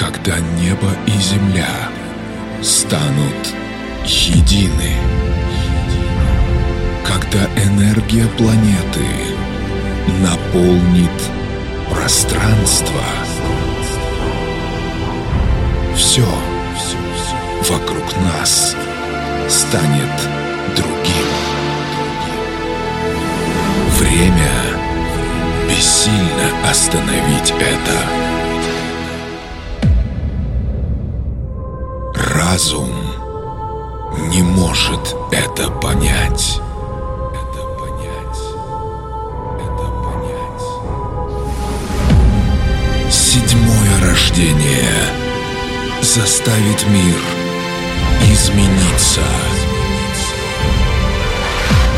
когда небо и земля станут едины, когда энергия планеты наполнит пространство. Все вокруг нас станет другим. Время бессильно остановить это. Разум не может это понять. Седьмое рождение заставит мир измениться.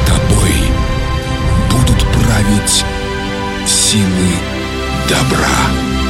Тобой будут править силы добра.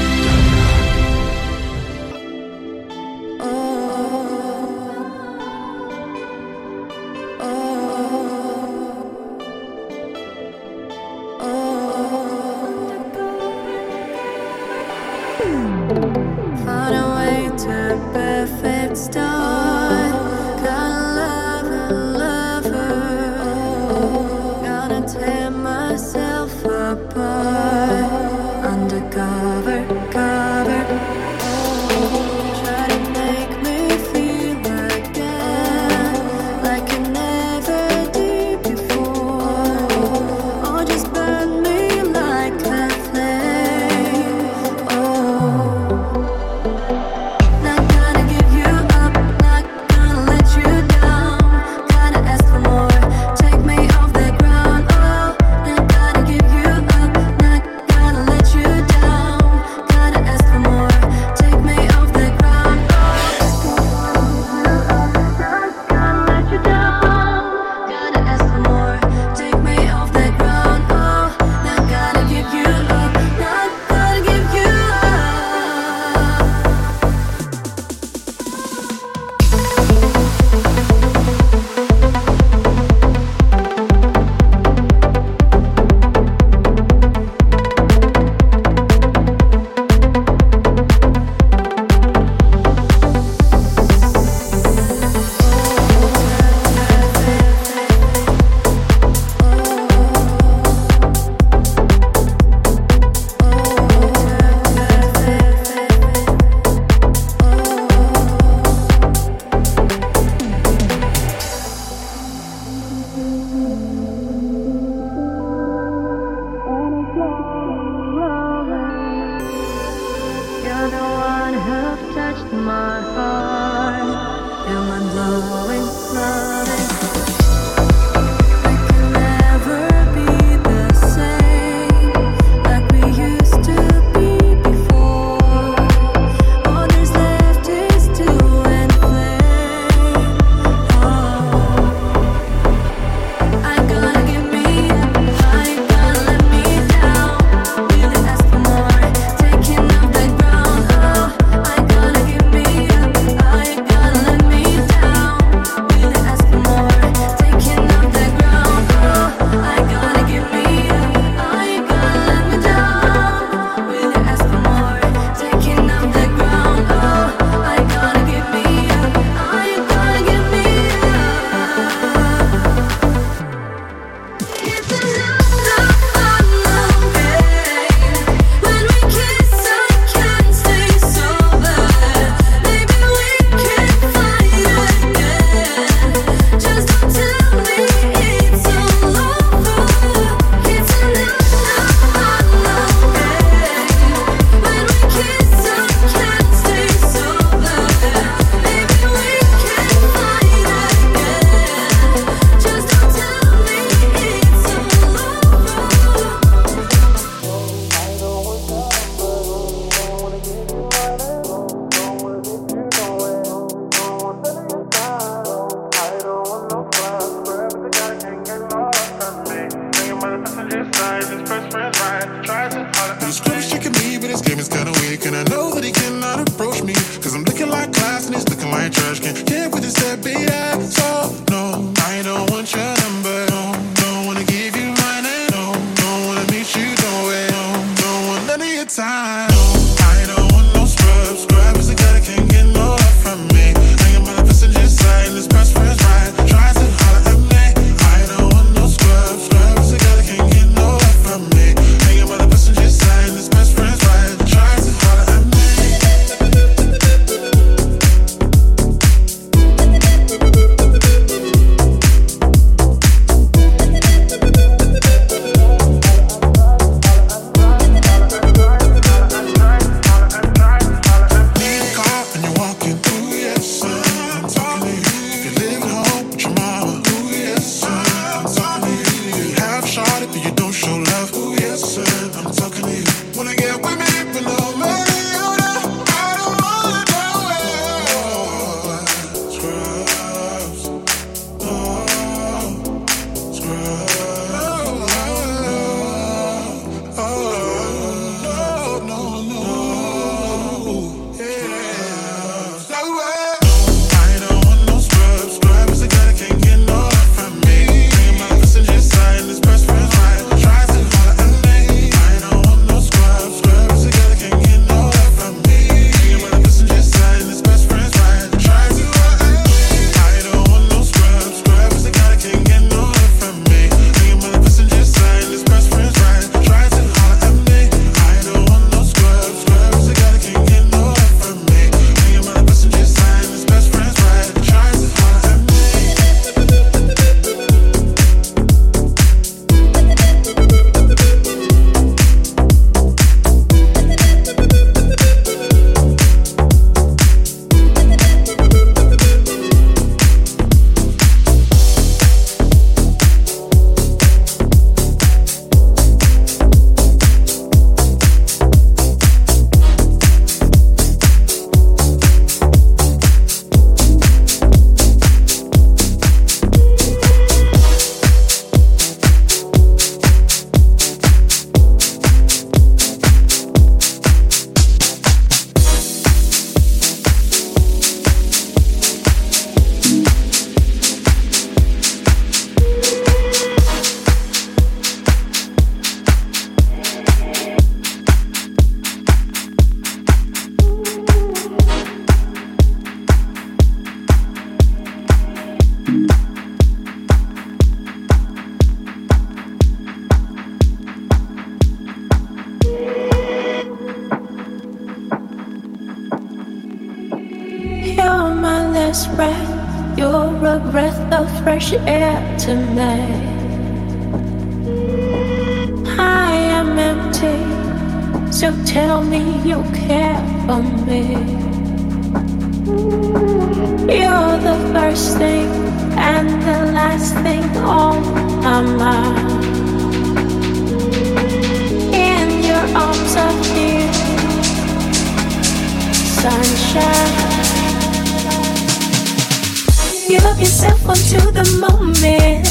Yourself onto the moment.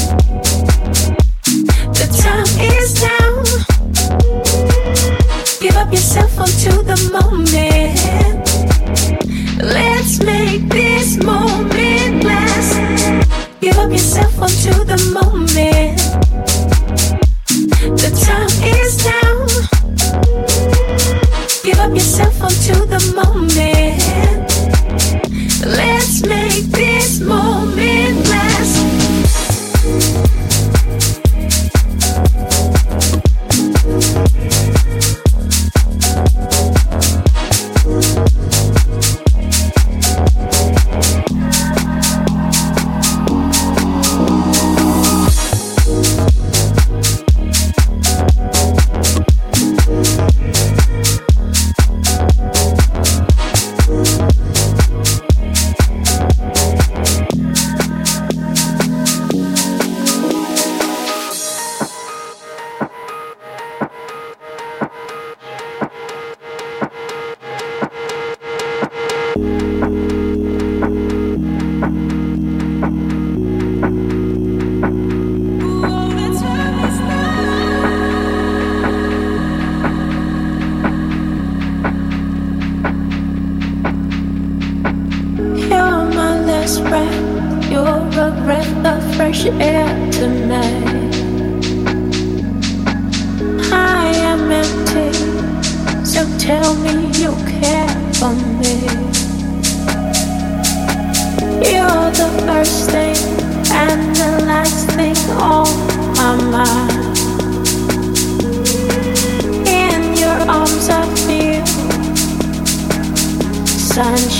The time is now. Give up yourself onto the moment. Let's make this moment last. Give up yourself onto the moment.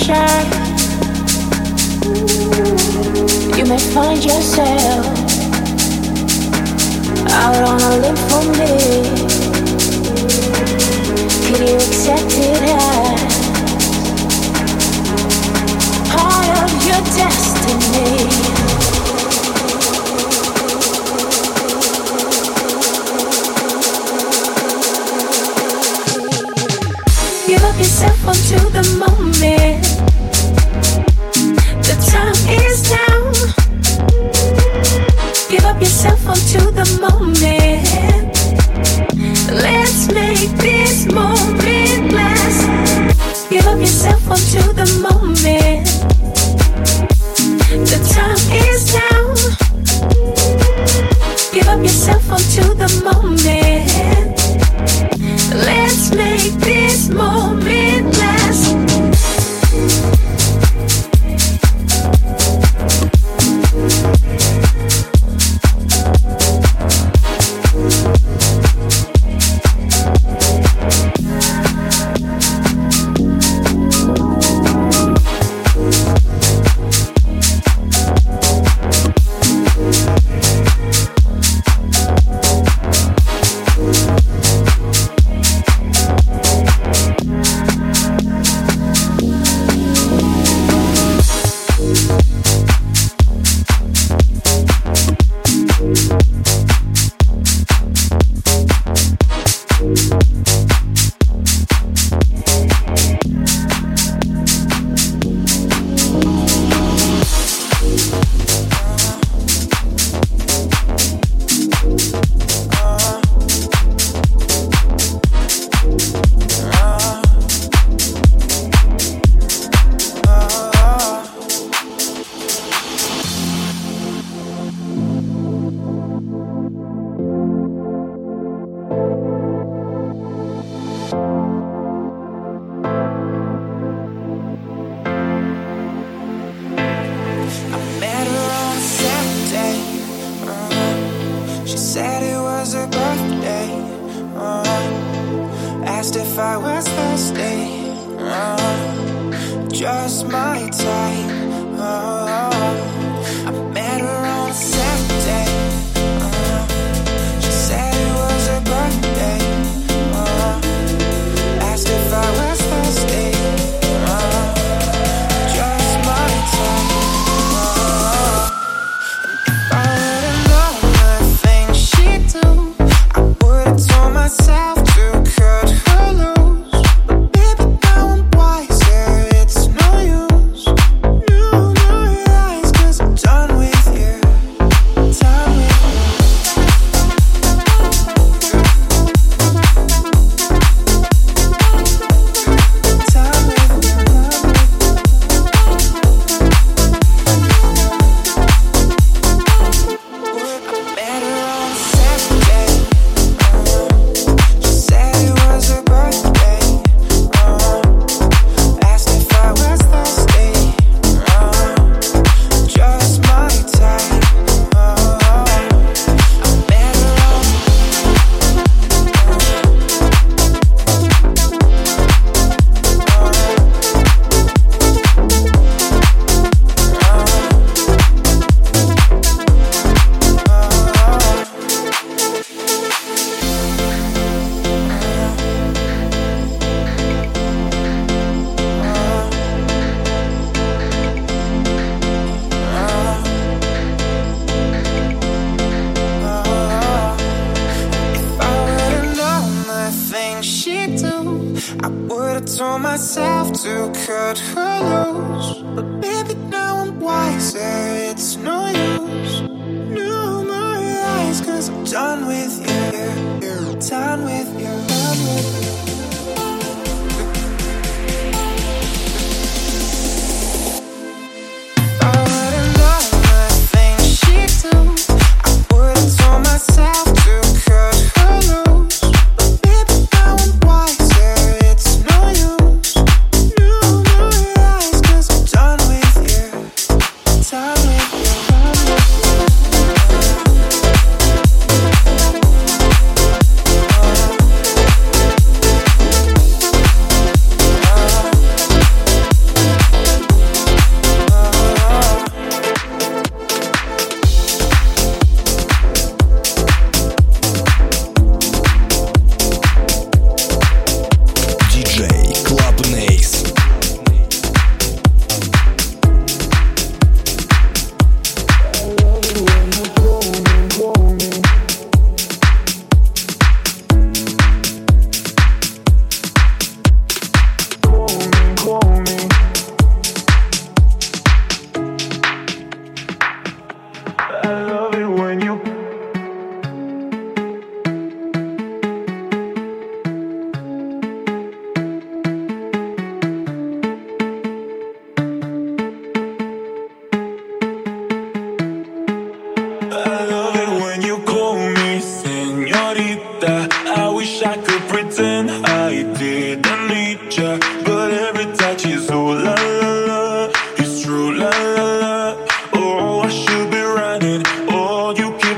Sunshine. You may find yourself out on a limb for me. Can you accept it as part of your destiny? Give up yourself onto the moment. Yourself onto the moment. Let's make this moment last. Give up yourself onto the moment. The time is now. Give up yourself onto the moment. Let's make this moment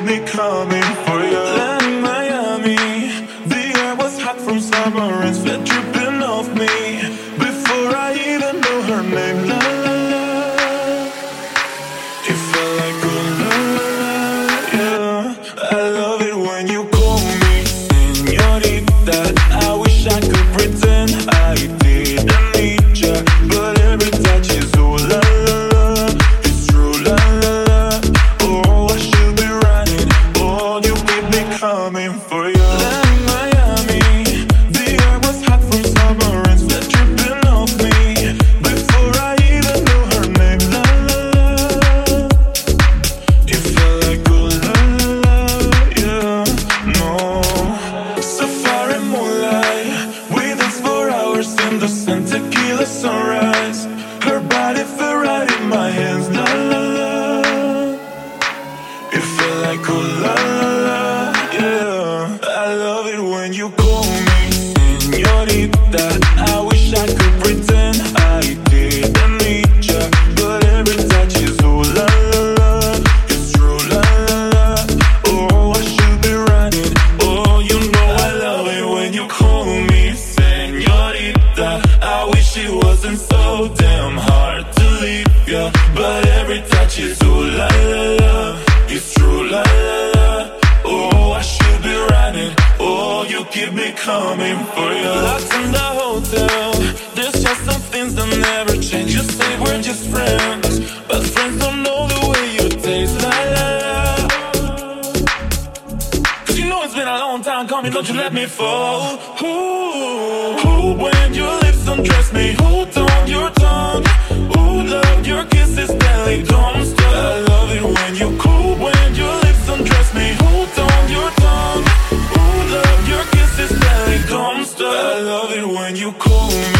me coming when you call me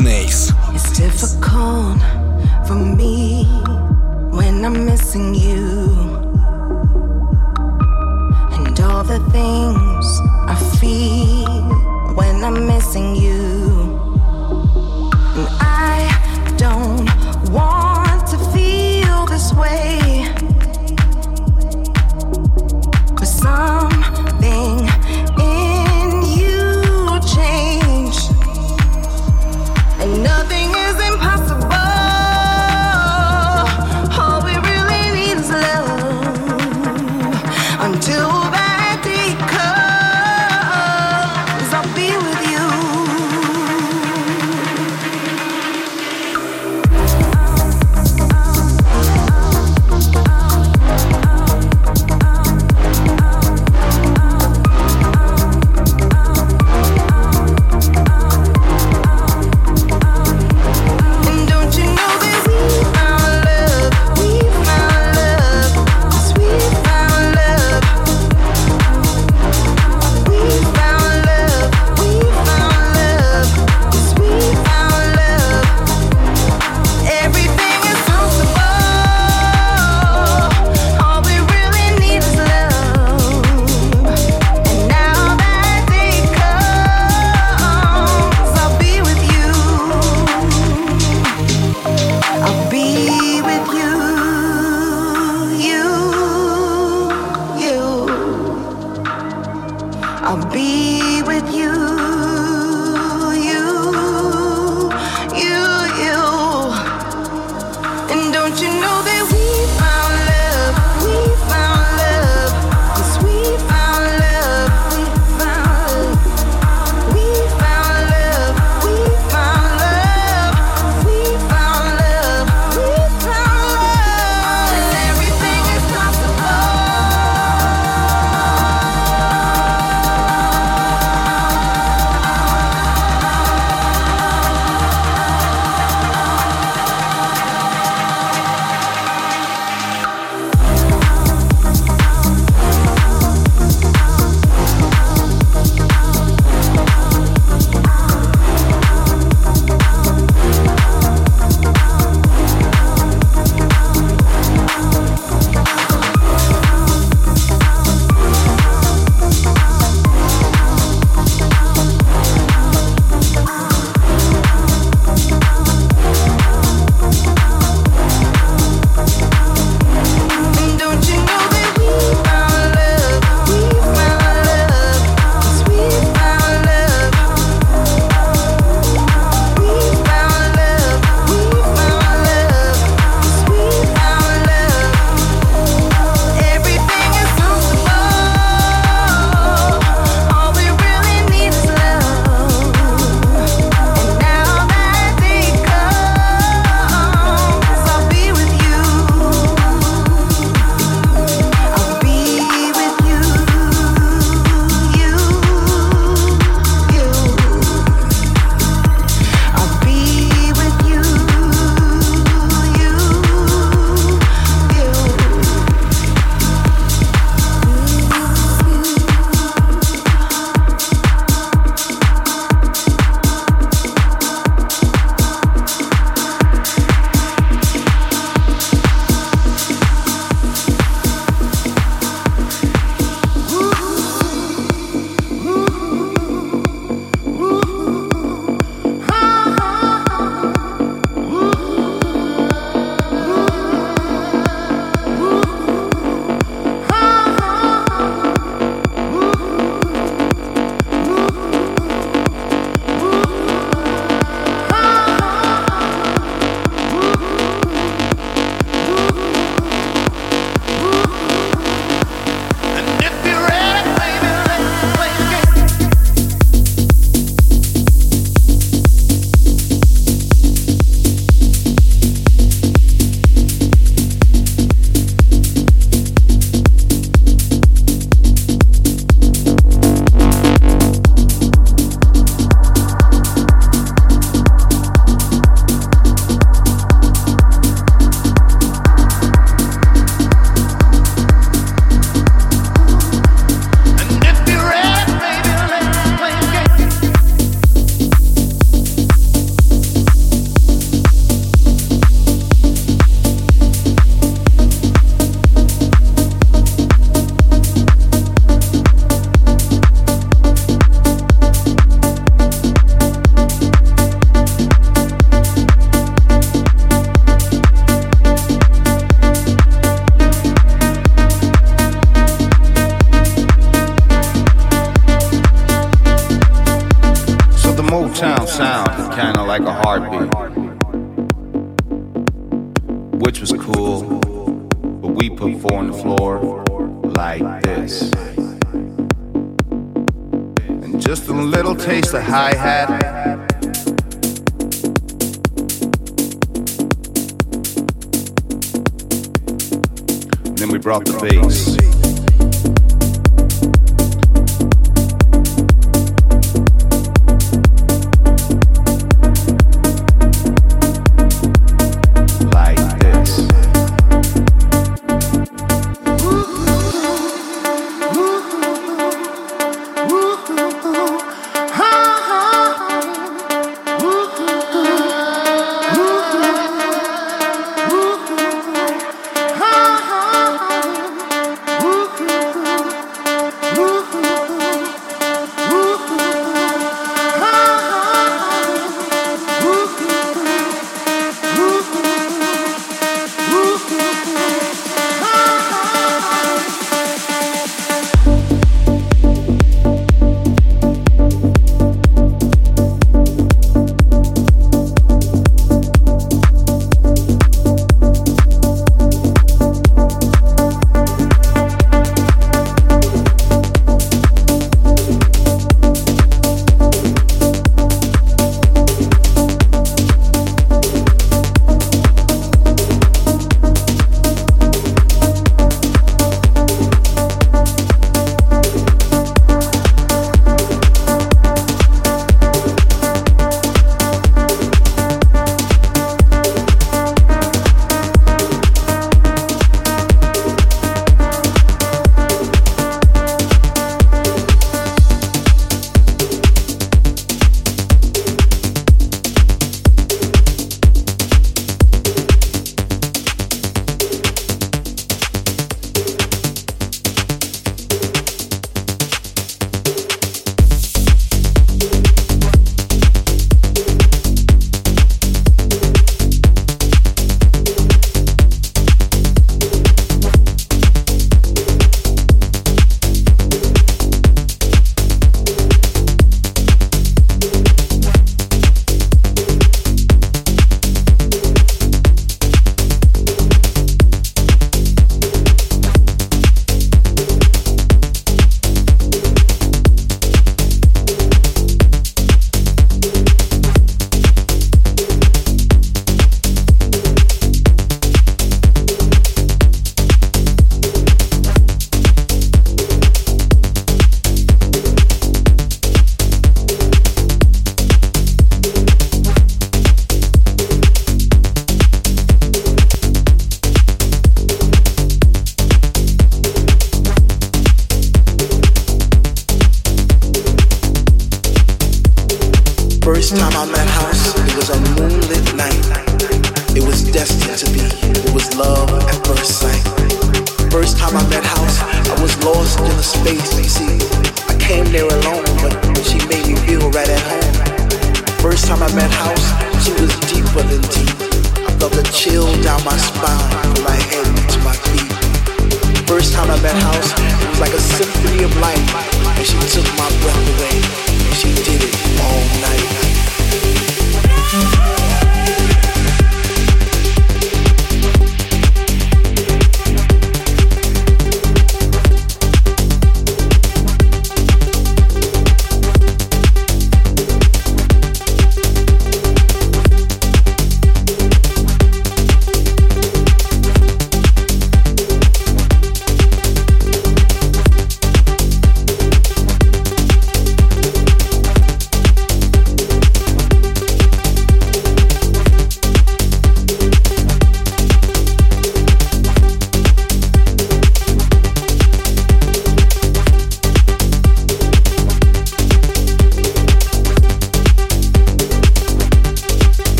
Nace. It's difficult for me when I'm missing you. And all the things I feel when I'm missing you.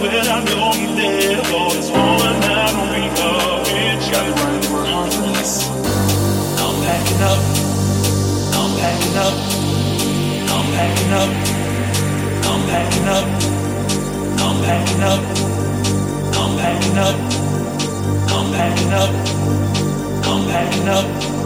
when I know you there. All this one memory of it. You got it right, they were harmless. I'm packing up. I'm packing up. I'm packing up. I'm packing up. I'm packing up. I'm packing up. I'm packing up. I'm packing up.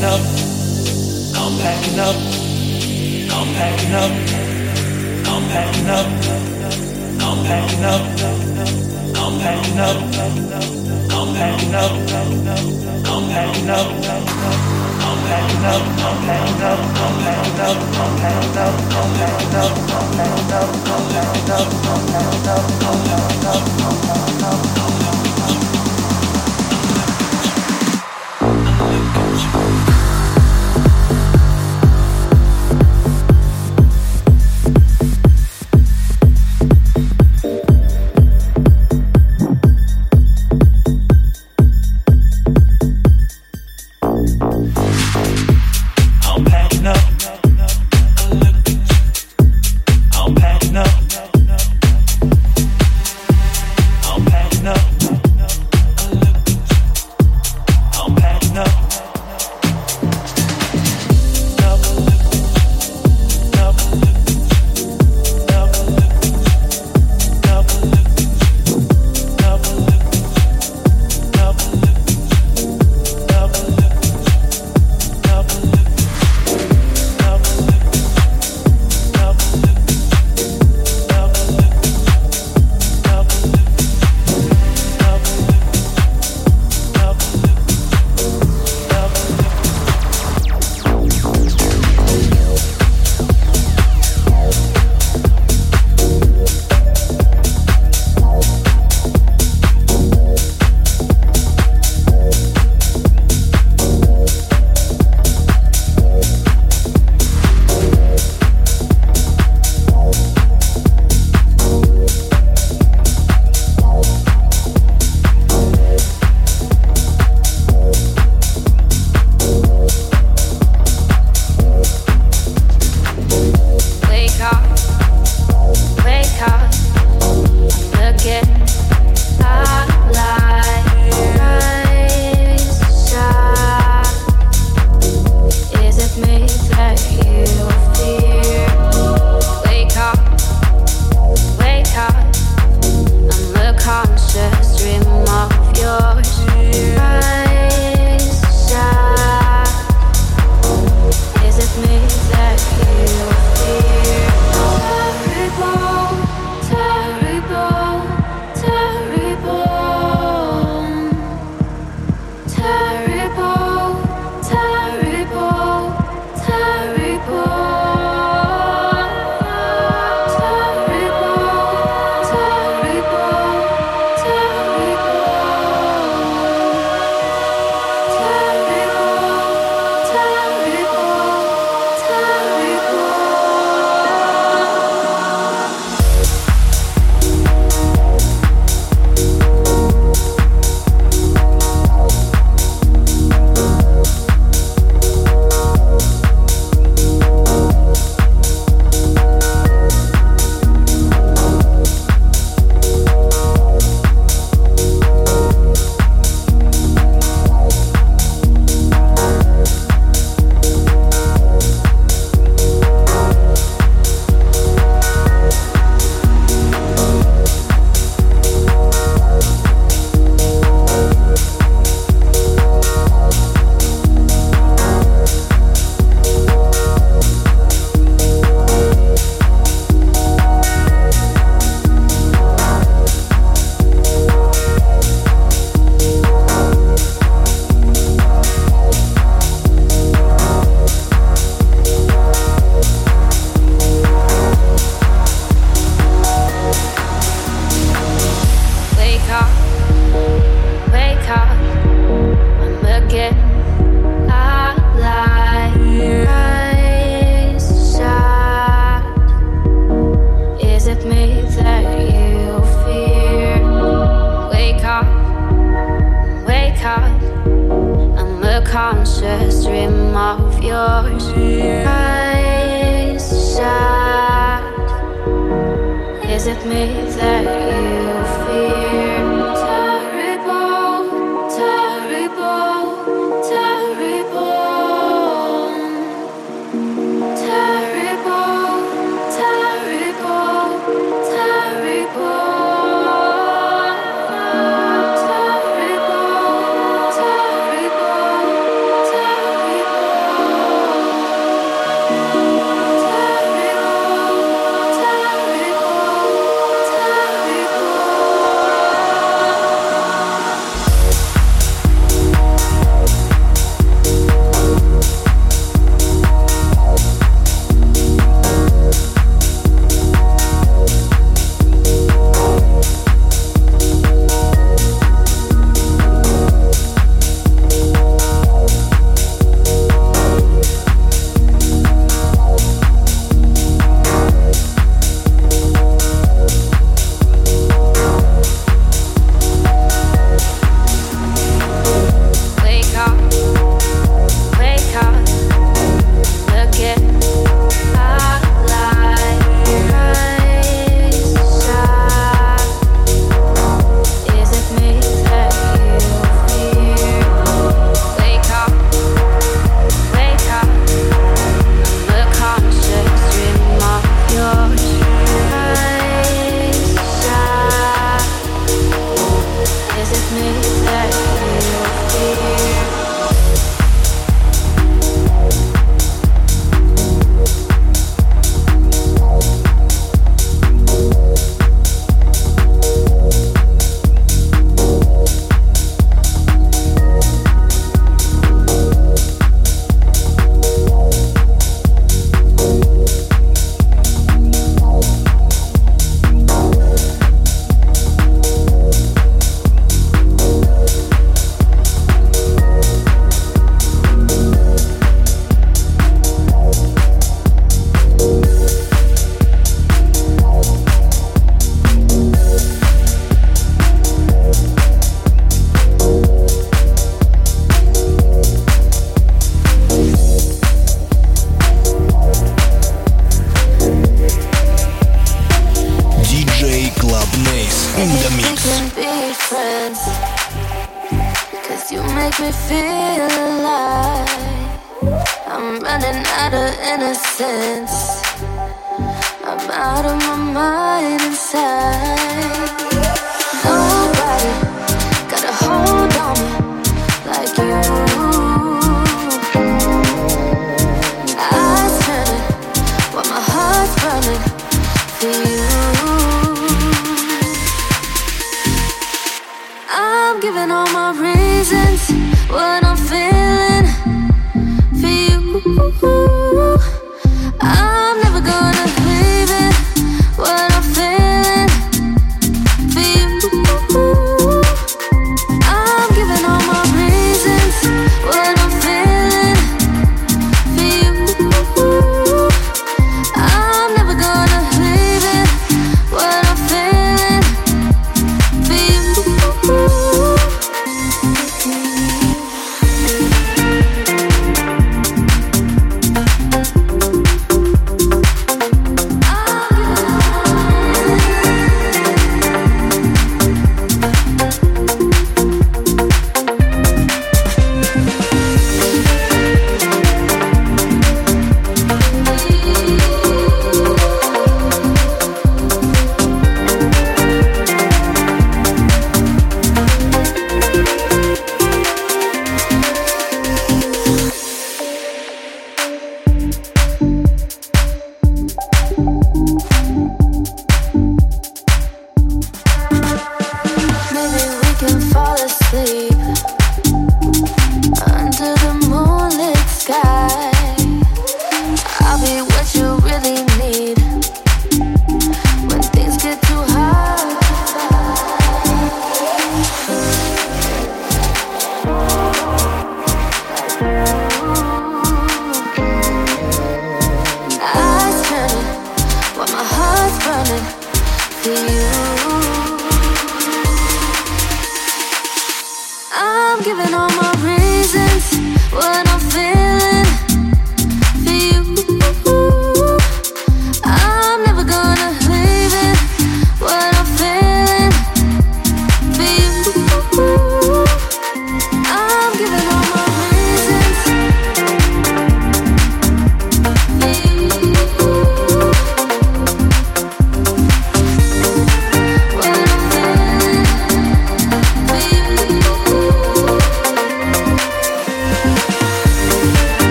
packing up. I'm packing up. I'm packing up. I'm packing up. I'm packing up. I'm packing up. I'm packing up. I'm packing up. I'm packing up. I'm packing up. I'm packing up. I'm packing up. I'm packing up. I'm packing up. I'm packing up. I'm packing up. I'm packing up. I'm packing up. I'm packing up.